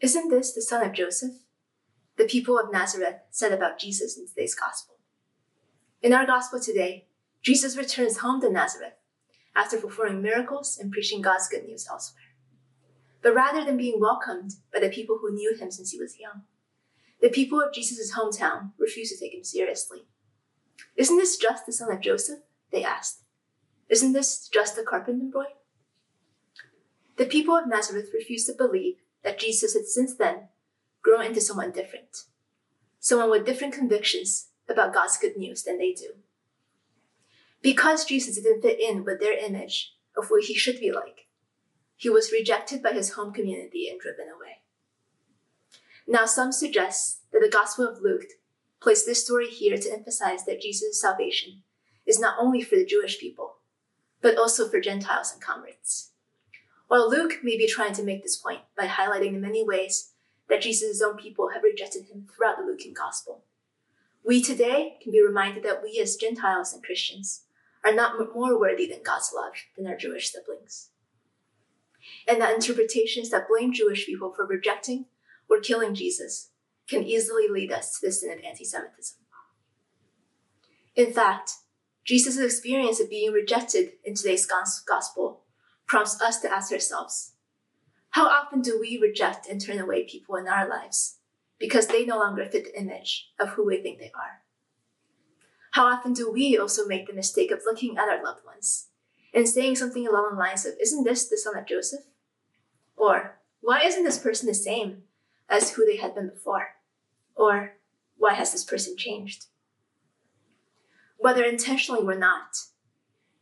Isn't this the son of Joseph? The people of Nazareth said about Jesus in today's gospel. In our gospel today, Jesus returns home to Nazareth after performing miracles and preaching God's good news elsewhere. But rather than being welcomed by the people who knew him since he was young, the people of Jesus' hometown refused to take him seriously. Isn't this just the son of Joseph? They asked. Isn't this just a carpenter boy? The people of Nazareth refused to believe that Jesus had since then grown into someone different, someone with different convictions about God's good news than they do. Because Jesus didn't fit in with their image of what he should be like, he was rejected by his home community and driven away. Now, some suggest that the Gospel of Luke placed this story here to emphasize that Jesus' salvation is not only for the Jewish people, but also for Gentiles and converts. While Luke may be trying to make this point by highlighting the many ways that Jesus' own people have rejected him throughout the Lucan Gospel, we today can be reminded that we as Gentiles and Christians are not more worthy than God's love than our Jewish siblings. And that interpretations that blame Jewish people for rejecting or killing Jesus can easily lead us to the sin of anti Semitism. In fact, Jesus' experience of being rejected in today's gospel prompts us to ask ourselves how often do we reject and turn away people in our lives because they no longer fit the image of who we think they are? How often do we also make the mistake of looking at our loved ones and saying something along the lines of, Isn't this the son of Joseph? Or, Why isn't this person the same as who they had been before? Or, Why has this person changed? Whether intentionally or not,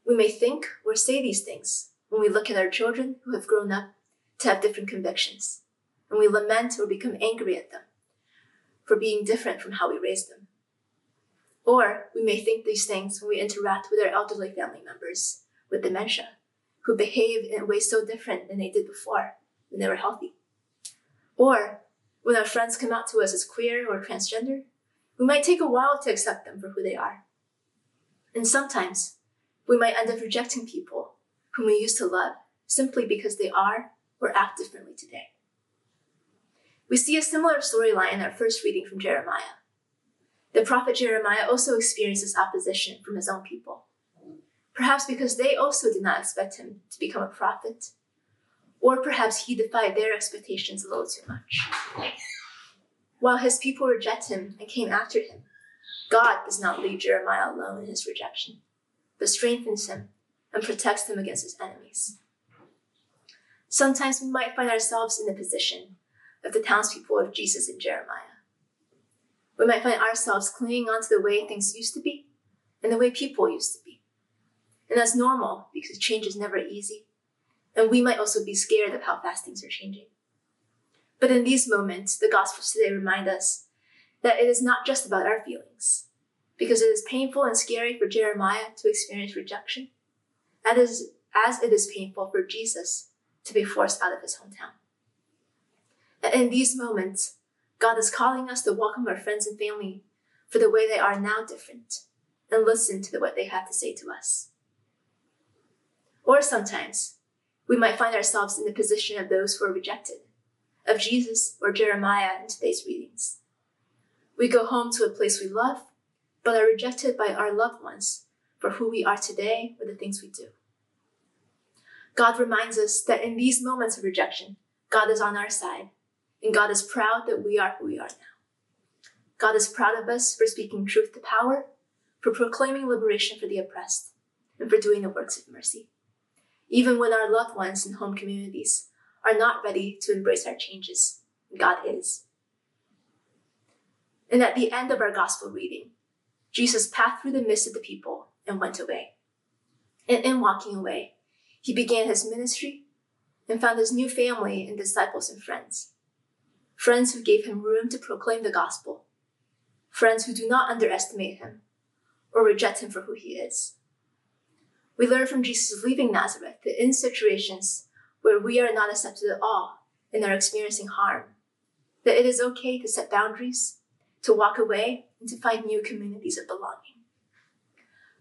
we may think or say these things when we look at our children who have grown up to have different convictions, and we lament or become angry at them for being different from how we raised them. Or we may think these things when we interact with our elderly family members with dementia, who behave in ways so different than they did before when they were healthy. Or when our friends come out to us as queer or transgender, we might take a while to accept them for who they are. And sometimes we might end up rejecting people whom we used to love simply because they are or act differently today. We see a similar storyline in our first reading from Jeremiah. The prophet Jeremiah also experiences opposition from his own people, perhaps because they also did not expect him to become a prophet, or perhaps he defied their expectations a little too much. While his people reject him and came after him, God does not leave Jeremiah alone in his rejection, but strengthens him and protects him against his enemies. Sometimes we might find ourselves in the position of the townspeople of Jesus and Jeremiah we might find ourselves clinging on to the way things used to be and the way people used to be. And that's normal because change is never easy. And we might also be scared of how fast things are changing. But in these moments, the Gospels today remind us that it is not just about our feelings, because it is painful and scary for Jeremiah to experience rejection, as it is painful for Jesus to be forced out of his hometown. And in these moments, God is calling us to welcome our friends and family for the way they are now different and listen to what they have to say to us. Or sometimes we might find ourselves in the position of those who are rejected, of Jesus or Jeremiah in today's readings. We go home to a place we love, but are rejected by our loved ones for who we are today or the things we do. God reminds us that in these moments of rejection, God is on our side and God is proud that we are who we are now. God is proud of us for speaking truth to power, for proclaiming liberation for the oppressed, and for doing the works of mercy. Even when our loved ones and home communities are not ready to embrace our changes, God is. And at the end of our gospel reading, Jesus passed through the midst of the people and went away. And in walking away, he began his ministry and found his new family and disciples and friends friends who gave him room to proclaim the gospel, friends who do not underestimate him or reject him for who he is. We learn from Jesus leaving Nazareth that in situations where we are not accepted at all and are experiencing harm, that it is okay to set boundaries, to walk away, and to find new communities of belonging.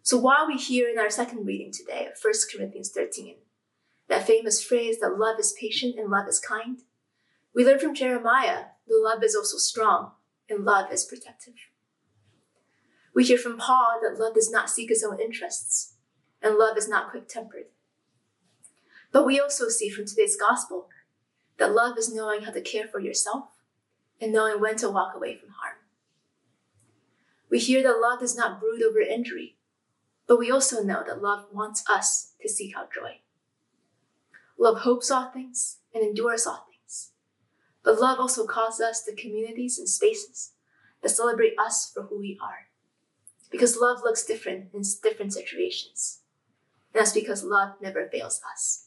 So while we hear in our second reading today of 1 Corinthians 13, that famous phrase that love is patient and love is kind, We learn from Jeremiah that love is also strong and love is protective. We hear from Paul that love does not seek its own interests and love is not quick tempered. But we also see from today's gospel that love is knowing how to care for yourself and knowing when to walk away from harm. We hear that love does not brood over injury, but we also know that love wants us to seek out joy. Love hopes all things and endures all things. But love also calls us to communities and spaces that celebrate us for who we are. Because love looks different in different situations. And that's because love never fails us.